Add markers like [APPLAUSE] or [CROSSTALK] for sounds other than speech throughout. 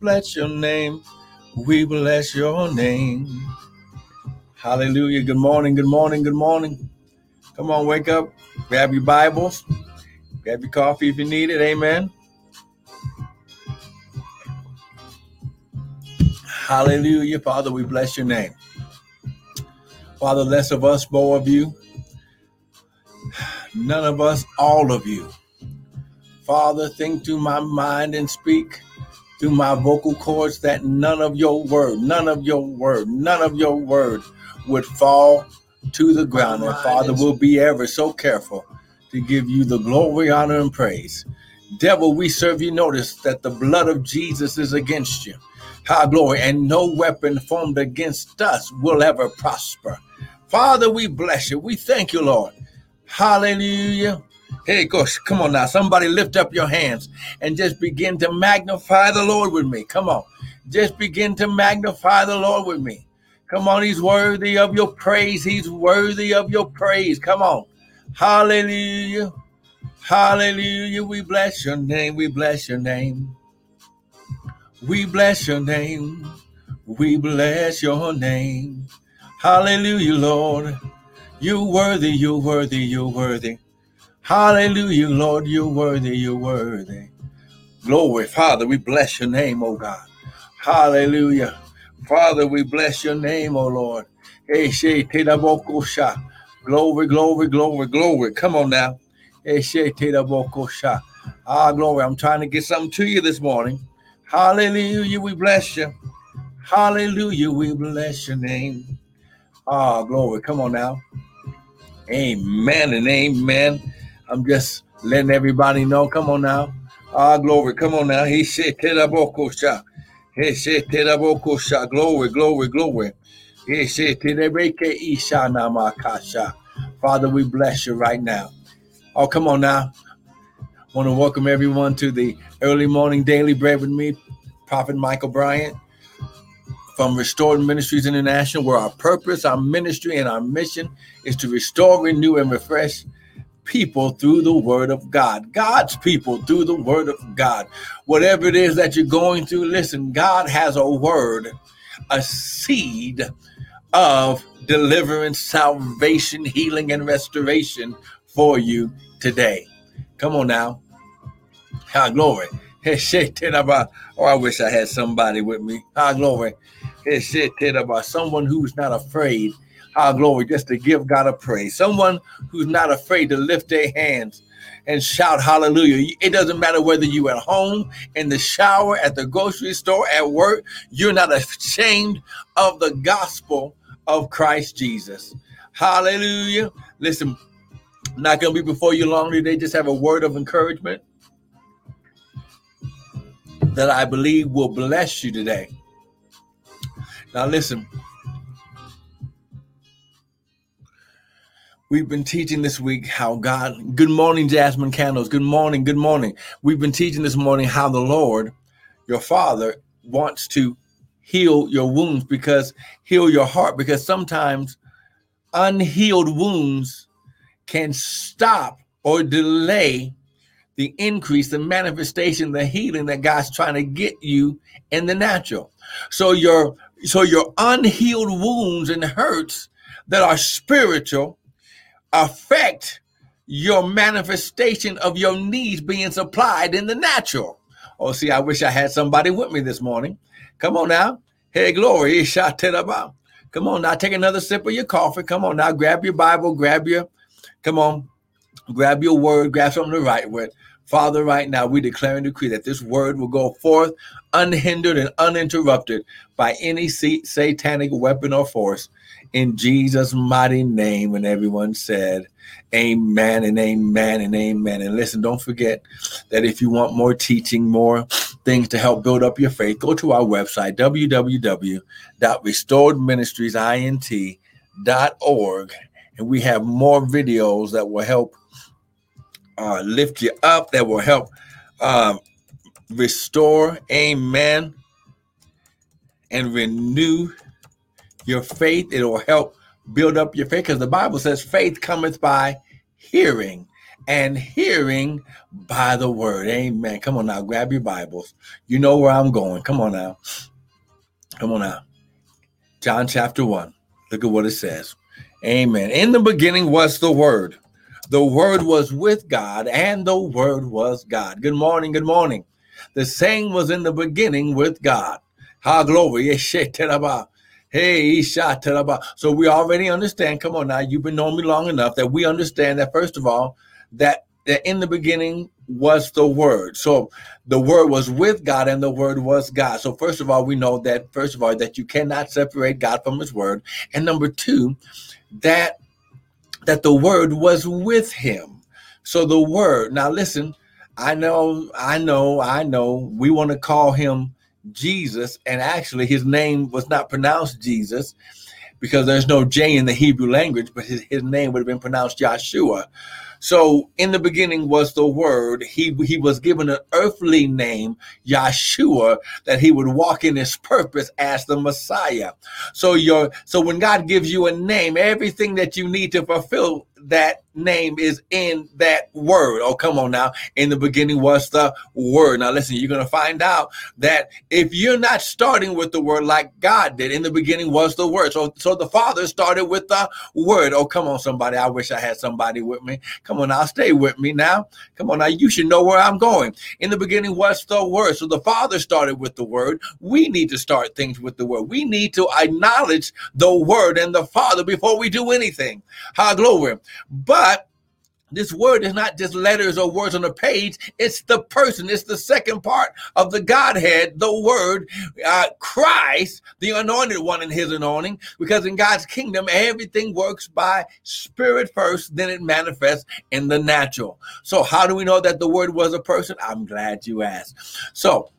Bless your name. We bless your name. Hallelujah. Good morning. Good morning. Good morning. Come on, wake up. Grab your Bibles. Grab your coffee if you need it. Amen. Hallelujah. Father, we bless your name. Father, less of us, more of you. None of us, all of you. Father, think through my mind and speak through my vocal cords that none of your word, none of your word, none of your word would fall to the ground. And Father, we'll be ever so careful to give you the glory, honor, and praise. Devil, we serve you. Notice that the blood of Jesus is against you. High glory, and no weapon formed against us will ever prosper. Father, we bless you. We thank you, Lord. Hallelujah. Hey, gosh, come on now. Somebody lift up your hands and just begin to magnify the Lord with me. Come on. Just begin to magnify the Lord with me. Come on, He's worthy of your praise. He's worthy of your praise. Come on. Hallelujah. Hallelujah. We bless your name. We bless your name. We bless your name. We bless your name. Hallelujah, Lord. You're worthy, You're worthy, You're worthy. Hallelujah, Lord. You're worthy, you're worthy. Glory, Father, we bless your name, oh God. Hallelujah. Father, we bless your name, oh Lord. Glory, glory, glory, glory. Come on now. Ah, glory. I'm trying to get something to you this morning. Hallelujah, we bless you. Hallelujah, we bless your name. Ah, glory. Come on now. Amen and amen. I'm just letting everybody know. Come on now. Ah, glory. Come on now. He said, Terabokosha. He said, Terabokosha. Glory, glory, glory. He said, Terebeke Ishana Makasha. Father, we bless you right now. Oh, come on now. I want to welcome everyone to the early morning daily bread with me, Prophet Michael Bryant from Restored Ministries International, where our purpose, our ministry, and our mission is to restore, renew, and refresh people through the word of God. God's people through the word of God. Whatever it is that you're going through, listen, God has a word, a seed of deliverance, salvation, healing, and restoration for you today. Come on now. High glory. Oh, I wish I had somebody with me. High glory. Someone who's not afraid our glory, just to give God a praise. Someone who's not afraid to lift their hands and shout hallelujah. It doesn't matter whether you're at home, in the shower, at the grocery store, at work, you're not ashamed of the gospel of Christ Jesus. Hallelujah. Listen, not going to be before you long today. Just have a word of encouragement that I believe will bless you today. Now, listen, We've been teaching this week how God, good morning, Jasmine Candles. Good morning, good morning. We've been teaching this morning how the Lord, your Father, wants to heal your wounds because heal your heart because sometimes unhealed wounds can stop or delay the increase, the manifestation, the healing that God's trying to get you in the natural. So your so your unhealed wounds and hurts that are spiritual affect your manifestation of your needs being supplied in the natural. Oh, see, I wish I had somebody with me this morning. Come on now. Hey, glory. Come on now, take another sip of your coffee. Come on now, grab your Bible, grab your, come on, grab your word, grab something to write with. Father, right now we declare and decree that this word will go forth unhindered and uninterrupted by any satanic weapon or force in Jesus' mighty name. And everyone said, Amen and amen and amen. And listen, don't forget that if you want more teaching, more things to help build up your faith, go to our website, www.restoredministriesint.org. And we have more videos that will help uh, lift you up, that will help um, restore, amen, and renew your faith. It will help build up your faith because the Bible says faith cometh by hearing and hearing by the word. Amen. Come on now, grab your Bibles. You know where I'm going. Come on now. Come on now. John chapter 1. Look at what it says. Amen. In the beginning was the word. The word was with God, and the word was God. Good morning. Good morning. The same was in the beginning with God. Ha glory. [LAUGHS] Hey, Isha So we already understand. Come on now, you've been knowing me long enough that we understand that first of all, that, that in the beginning was the word. So the word was with God and the word was God. So first of all, we know that first of all that you cannot separate God from his word. And number 2, that that the word was with him. So the word, now listen, I know, I know, I know we want to call him Jesus, and actually his name was not pronounced Jesus because there's no J in the Hebrew language, but his, his name would have been pronounced Joshua. So in the beginning was the word. He he was given an earthly name, Yeshua, that he would walk in his purpose as the Messiah. So your so when God gives you a name, everything that you need to fulfill that name is in that word. Oh, come on now. In the beginning was the word. Now, listen, you're going to find out that if you're not starting with the word like God did, in the beginning was the word. So, so the Father started with the word. Oh, come on, somebody. I wish I had somebody with me. Come on now. Stay with me now. Come on now. You should know where I'm going. In the beginning was the word. So the Father started with the word. We need to start things with the word. We need to acknowledge the word and the Father before we do anything. High glory. But this word is not just letters or words on a page. It's the person. It's the second part of the Godhead, the word, uh, Christ, the anointed one in his anointing. Because in God's kingdom, everything works by spirit first, then it manifests in the natural. So how do we know that the word was a person? I'm glad you asked. So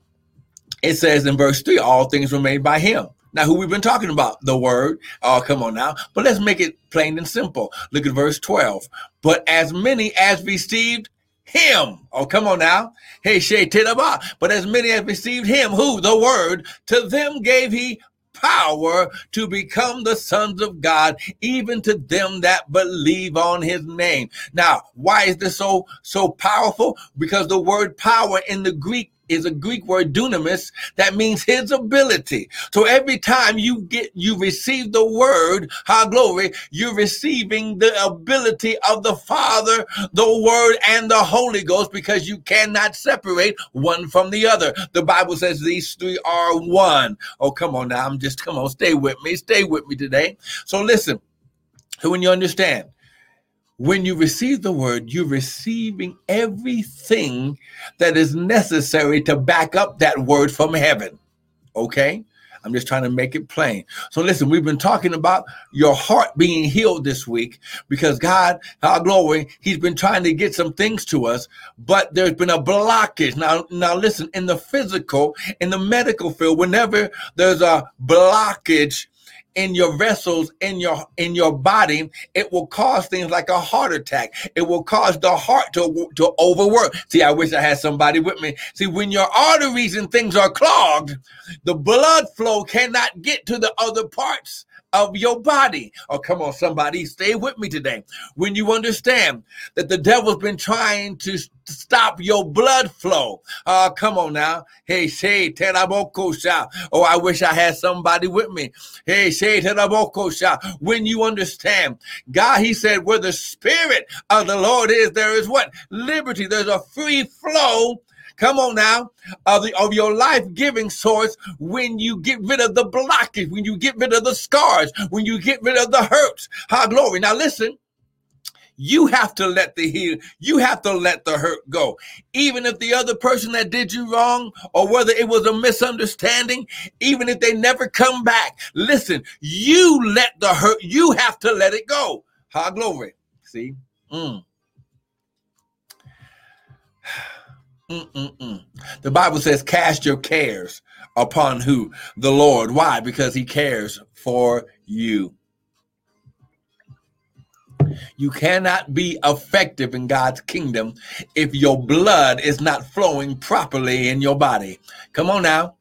it says in verse three, all things were made by him. Now, who we've been talking about? The word. Oh, come on now. But let's make it plain and simple. Look at verse 12. But as many as received him. Oh, come on now. Hey, Shay Tidaba. But as many as received him, who? The word, to them gave he power to become the sons of God, even to them that believe on his name. Now, why is this so so powerful? Because the word power in the Greek is a Greek word dunamis that means his ability. So every time you get, you receive the word, high glory, you're receiving the ability of the Father, the Word, and the Holy Ghost because you cannot separate one from the other. The Bible says these three are one. Oh, come on now. I'm just, come on, stay with me. Stay with me today. So listen. So when you understand, when you receive the word, you're receiving everything that is necessary to back up that word from heaven. Okay? I'm just trying to make it plain. So listen, we've been talking about your heart being healed this week because God, our glory, He's been trying to get some things to us, but there's been a blockage. Now, now listen, in the physical, in the medical field, whenever there's a blockage in your vessels in your in your body it will cause things like a heart attack. It will cause the heart to to overwork. See i wish i had somebody with me. See when your arteries and things are clogged the blood flow cannot get to the other parts of your body. Oh, come on, somebody, stay with me today. When you understand that the devil's been trying to stop your blood flow. Uh, come on now. Hey, say terabokosha. Oh, I wish I had somebody with me. Hey, say terabokosha. When you understand, God, He said, where the Spirit of the Lord is, there is what? Liberty. There's a free flow Come on now, of, the, of your life giving source when you get rid of the blockage, when you get rid of the scars, when you get rid of the hurts. High glory. Now listen. You have to let the heal, you have to let the hurt go. Even if the other person that did you wrong, or whether it was a misunderstanding, even if they never come back, listen, you let the hurt, you have to let it go. High glory. See? Mm. Mm-mm-mm. The Bible says, cast your cares upon who? The Lord. Why? Because he cares for you. You cannot be effective in God's kingdom if your blood is not flowing properly in your body. Come on now.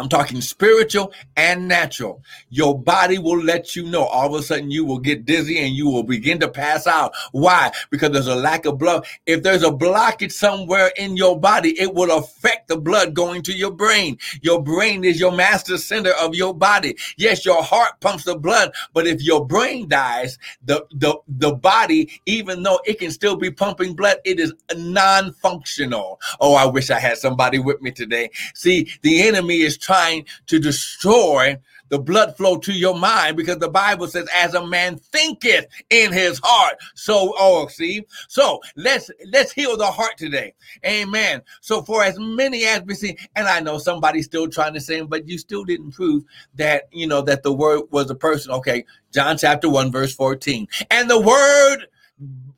I'm talking spiritual and natural. Your body will let you know. All of a sudden, you will get dizzy and you will begin to pass out. Why? Because there's a lack of blood. If there's a blockage somewhere in your body, it will affect the blood going to your brain. Your brain is your master center of your body. Yes, your heart pumps the blood, but if your brain dies, the, the, the body, even though it can still be pumping blood, it is non functional. Oh, I wish I had somebody with me today. See, the enemy is trying to destroy the blood flow to your mind because the Bible says, as a man thinketh in his heart. So, oh, see, so let's let's heal the heart today. Amen. So, for as many as we see, and I know somebody's still trying to say, but you still didn't prove that you know that the word was a person. Okay, John chapter 1, verse 14. And the word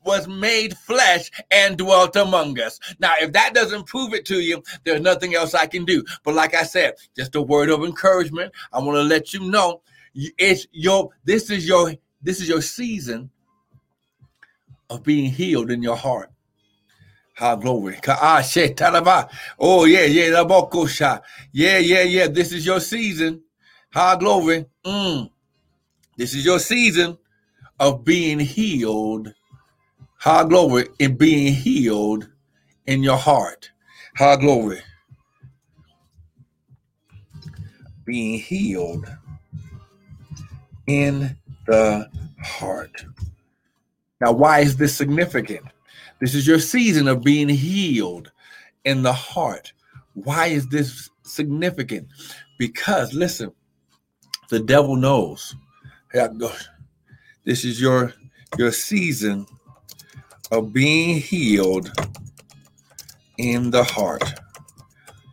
was made flesh and dwelt among us. Now, if that doesn't prove it to you, there's nothing else I can do. But like I said, just a word of encouragement. I want to let you know it's your this is your this is your season of being healed in your heart. Ha glory. Oh, yeah, yeah. Yeah, yeah, yeah. This is your season. Ha glory. Mm. This is your season of being healed High glory in being healed in your heart. High glory. Being healed in the heart. Now, why is this significant? This is your season of being healed in the heart. Why is this significant? Because, listen, the devil knows. This is your your season of being healed in the heart.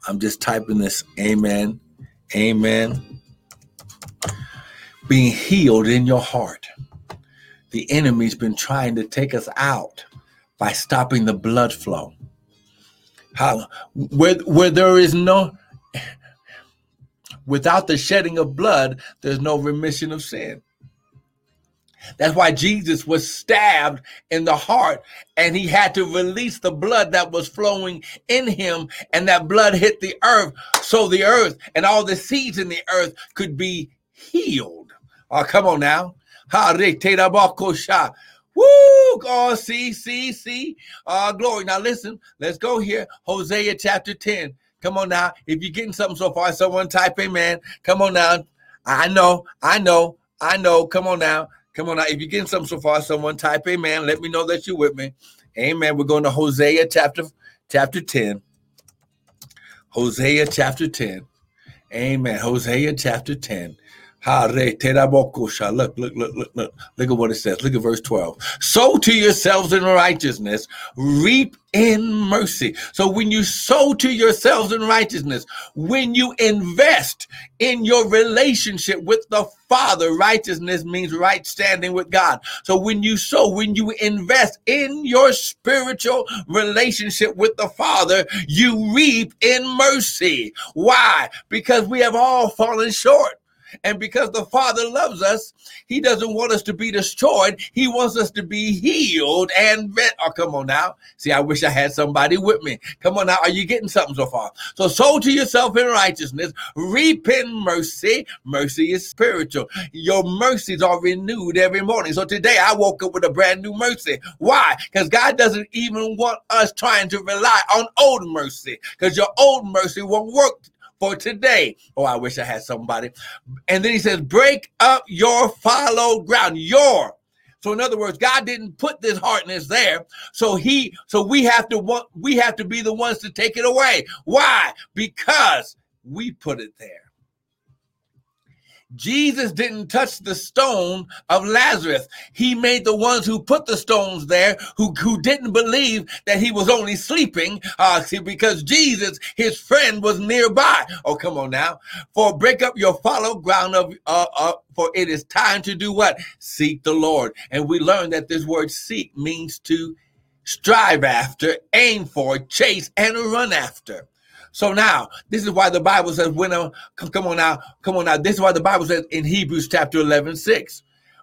I'm just typing this. Amen. Amen. Being healed in your heart. The enemy's been trying to take us out by stopping the blood flow. How where where there is no without the shedding of blood, there's no remission of sin. That's why Jesus was stabbed in the heart and he had to release the blood that was flowing in him, and that blood hit the earth so the earth and all the seeds in the earth could be healed. Oh, come on now. Woo! Oh, see, see, see. Uh, glory. Now listen, let's go here. Hosea chapter 10. Come on now. If you're getting something so far, someone type amen. Come on now. I know, I know, I know. Come on now. Come on now. If you're getting something so far, someone type amen. Let me know that you're with me. Amen. We're going to Hosea chapter chapter 10. Hosea chapter 10. Amen. Hosea chapter 10. Look, look, look, look, look. Look at what it says. Look at verse 12. Sow to yourselves in righteousness, reap in mercy. So when you sow to yourselves in righteousness, when you invest in your relationship with the Father, righteousness means right standing with God. So when you sow, when you invest in your spiritual relationship with the Father, you reap in mercy. Why? Because we have all fallen short. And because the Father loves us, He doesn't want us to be destroyed. He wants us to be healed and vet. Oh, come on now. See, I wish I had somebody with me. Come on now. Are you getting something so far? So sow to yourself in righteousness, reap in mercy. Mercy is spiritual. Your mercies are renewed every morning. So today I woke up with a brand new mercy. Why? Because God doesn't even want us trying to rely on old mercy because your old mercy won't work for today. Oh, I wish I had somebody. And then he says, break up your fallow ground. Your. So in other words, God didn't put this hardness there. So he, so we have to want, we have to be the ones to take it away. Why? Because we put it there. Jesus didn't touch the stone of Lazarus. He made the ones who put the stones there who, who didn't believe that he was only sleeping uh, see, because Jesus, his friend, was nearby. Oh, come on now. For break up your fallow ground of, uh, uh, for it is time to do what? Seek the Lord. And we learned that this word seek means to strive after, aim for, chase, and run after. So now, this is why the Bible says, when a, come on now, come on now. This is why the Bible says in Hebrews chapter 11, 6,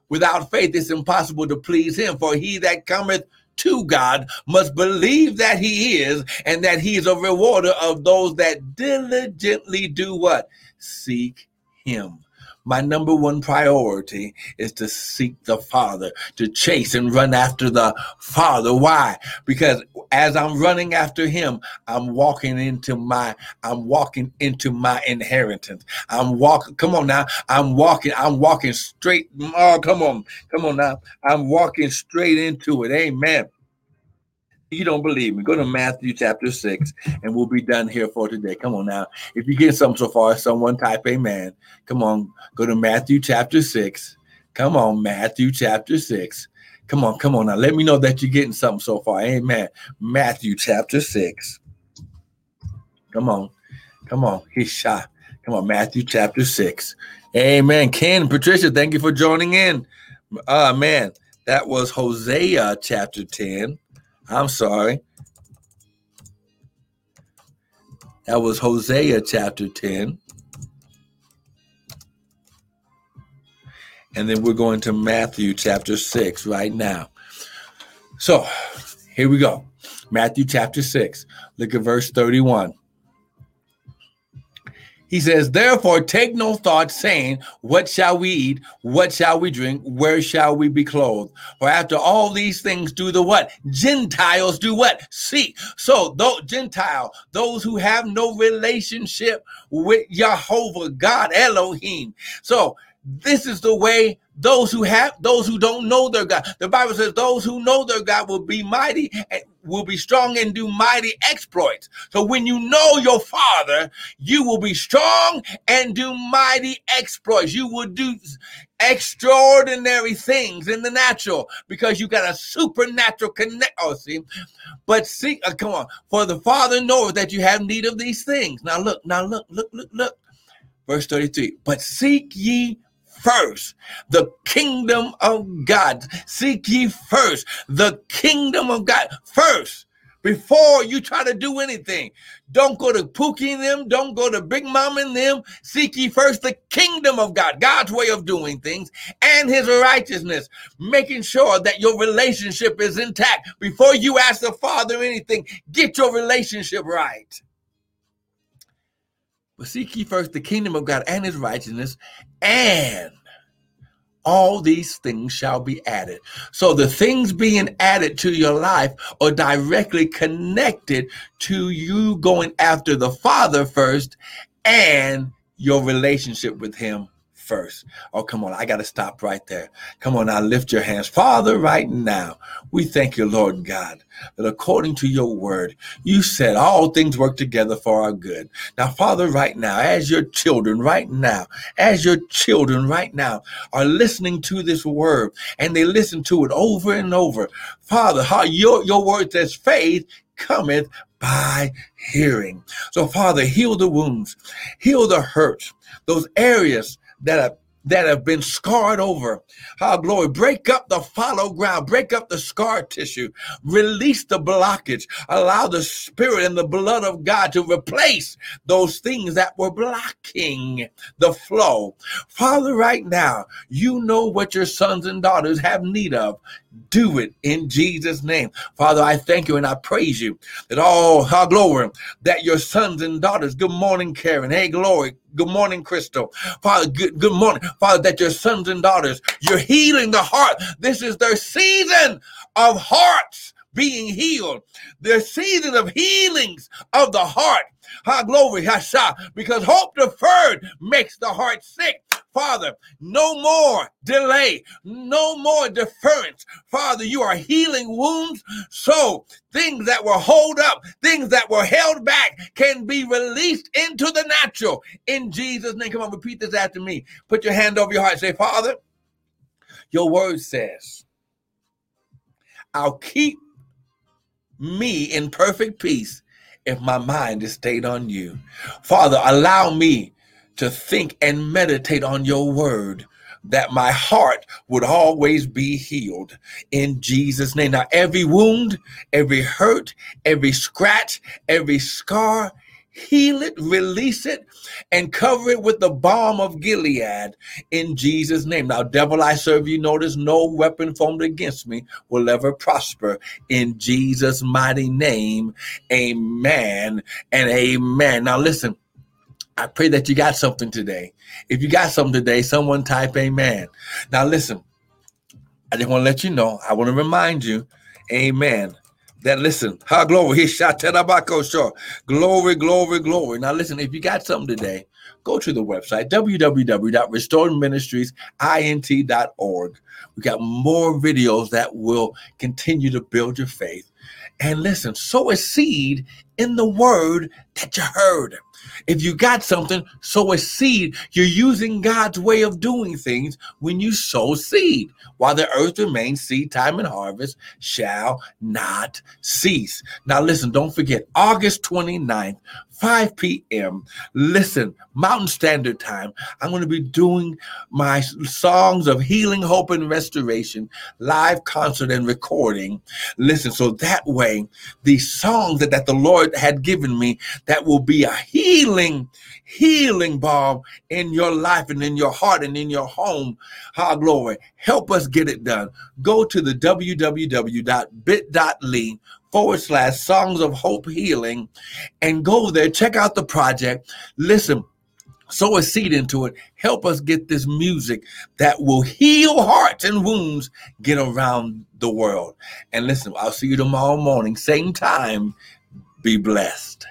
without faith, it's impossible to please him. For he that cometh to God must believe that he is and that he is a rewarder of those that diligently do what? Seek him my number one priority is to seek the Father, to chase and run after the Father. Why? Because as I'm running after him, I'm walking into my I'm walking into my inheritance. I'm walking come on now. I'm walking I'm walking straight oh come on. Come on now. I'm walking straight into it. Amen you don't believe me, go to Matthew chapter 6 and we'll be done here for today. Come on now. If you get something so far, someone type amen. Come on, go to Matthew chapter 6. Come on, Matthew chapter 6. Come on, come on now. Let me know that you're getting something so far. Amen. Matthew chapter 6. Come on. Come on. He's shot. Come on, Matthew chapter 6. Amen. Ken, Patricia, thank you for joining in. Uh man, that was Hosea chapter 10. I'm sorry. That was Hosea chapter 10. And then we're going to Matthew chapter 6 right now. So here we go. Matthew chapter 6. Look at verse 31. He says, Therefore, take no thought, saying, What shall we eat? What shall we drink? Where shall we be clothed? For after all these things do the what? Gentiles do what? Seek. So, those Gentile, those who have no relationship with Jehovah God, Elohim. So, this is the way those who have those who don't know their God. The Bible says those who know their God will be mighty will be strong and do mighty exploits. So when you know your father, you will be strong and do mighty exploits. You will do extraordinary things in the natural because you got a supernatural connect. Oh, see, but see, uh, come on, for the Father knows that you have need of these things. Now look, now look, look, look, look. Verse 33 But seek ye first the kingdom of God. Seek ye first the kingdom of God first before you try to do anything. Don't go to Pookie and them. Don't go to Big Mom and them. Seek ye first the kingdom of God, God's way of doing things, and his righteousness, making sure that your relationship is intact. Before you ask the Father anything, get your relationship right. But seek ye first the kingdom of God and his righteousness, and all these things shall be added. So the things being added to your life are directly connected to you going after the Father first and your relationship with Him first. Oh, come on. I got to stop right there. Come on now, lift your hands. Father, right now, we thank you, Lord God, that according to your word, you said all things work together for our good. Now, Father, right now, as your children, right now, as your children, right now, are listening to this word and they listen to it over and over, Father, how your, your word says faith cometh by hearing. So, Father, heal the wounds, heal the hurts, those areas that have that have been scarred over. Oh, glory. Break up the fallow ground, break up the scar tissue, release the blockage, allow the spirit and the blood of God to replace those things that were blocking the flow. Father, right now, you know what your sons and daughters have need of do it in Jesus' name. Father, I thank you and I praise you that all, how glory, that your sons and daughters, good morning, Karen. Hey, glory. Good morning, Crystal. Father, good, good morning. Father, that your sons and daughters, you're healing the heart. This is their season of hearts being healed. Their season of healings of the heart. Ha glory, hasha, because hope deferred makes the heart sick. Father, no more delay, no more deference. Father, you are healing wounds. So things that were held up, things that were held back can be released into the natural. In Jesus' name, come on, repeat this after me. Put your hand over your heart. Say, Father, your word says, I'll keep me in perfect peace if my mind is stayed on you. Father, allow me to think and meditate on your word that my heart would always be healed in Jesus' name. Now, every wound, every hurt, every scratch, every scar, heal it, release it, and cover it with the balm of Gilead in Jesus' name. Now, devil, I serve you. Notice no weapon formed against me will ever prosper in Jesus' mighty name. Amen and amen. Now, listen. I pray that you got something today. If you got something today, someone type amen. Now, listen, I just want to let you know, I want to remind you, amen, that listen, ha glory, he shot sure. Glory, glory, glory. Now listen, if you got something today, go to the website www.restoredministriesint.org. We got more videos that will continue to build your faith. And listen, sow a seed in the word that you heard. If you got something, sow a seed. You're using God's way of doing things when you sow seed. While the earth remains, seed time and harvest shall not cease. Now, listen, don't forget August 29th, 5 p.m. Listen, Mountain Standard Time. I'm going to be doing my songs of healing, hope, and restoration live concert and recording. Listen, so that way, the songs that, that the Lord had given me, that will be a healing, healing healing, Bob, in your life and in your heart and in your home. How glory. Help us get it done. Go to the www.bit.ly forward slash songs of hope healing and go there, check out the project. Listen, sow a seed into it. Help us get this music that will heal hearts and wounds get around the world. And listen, I'll see you tomorrow morning, same time. Be blessed.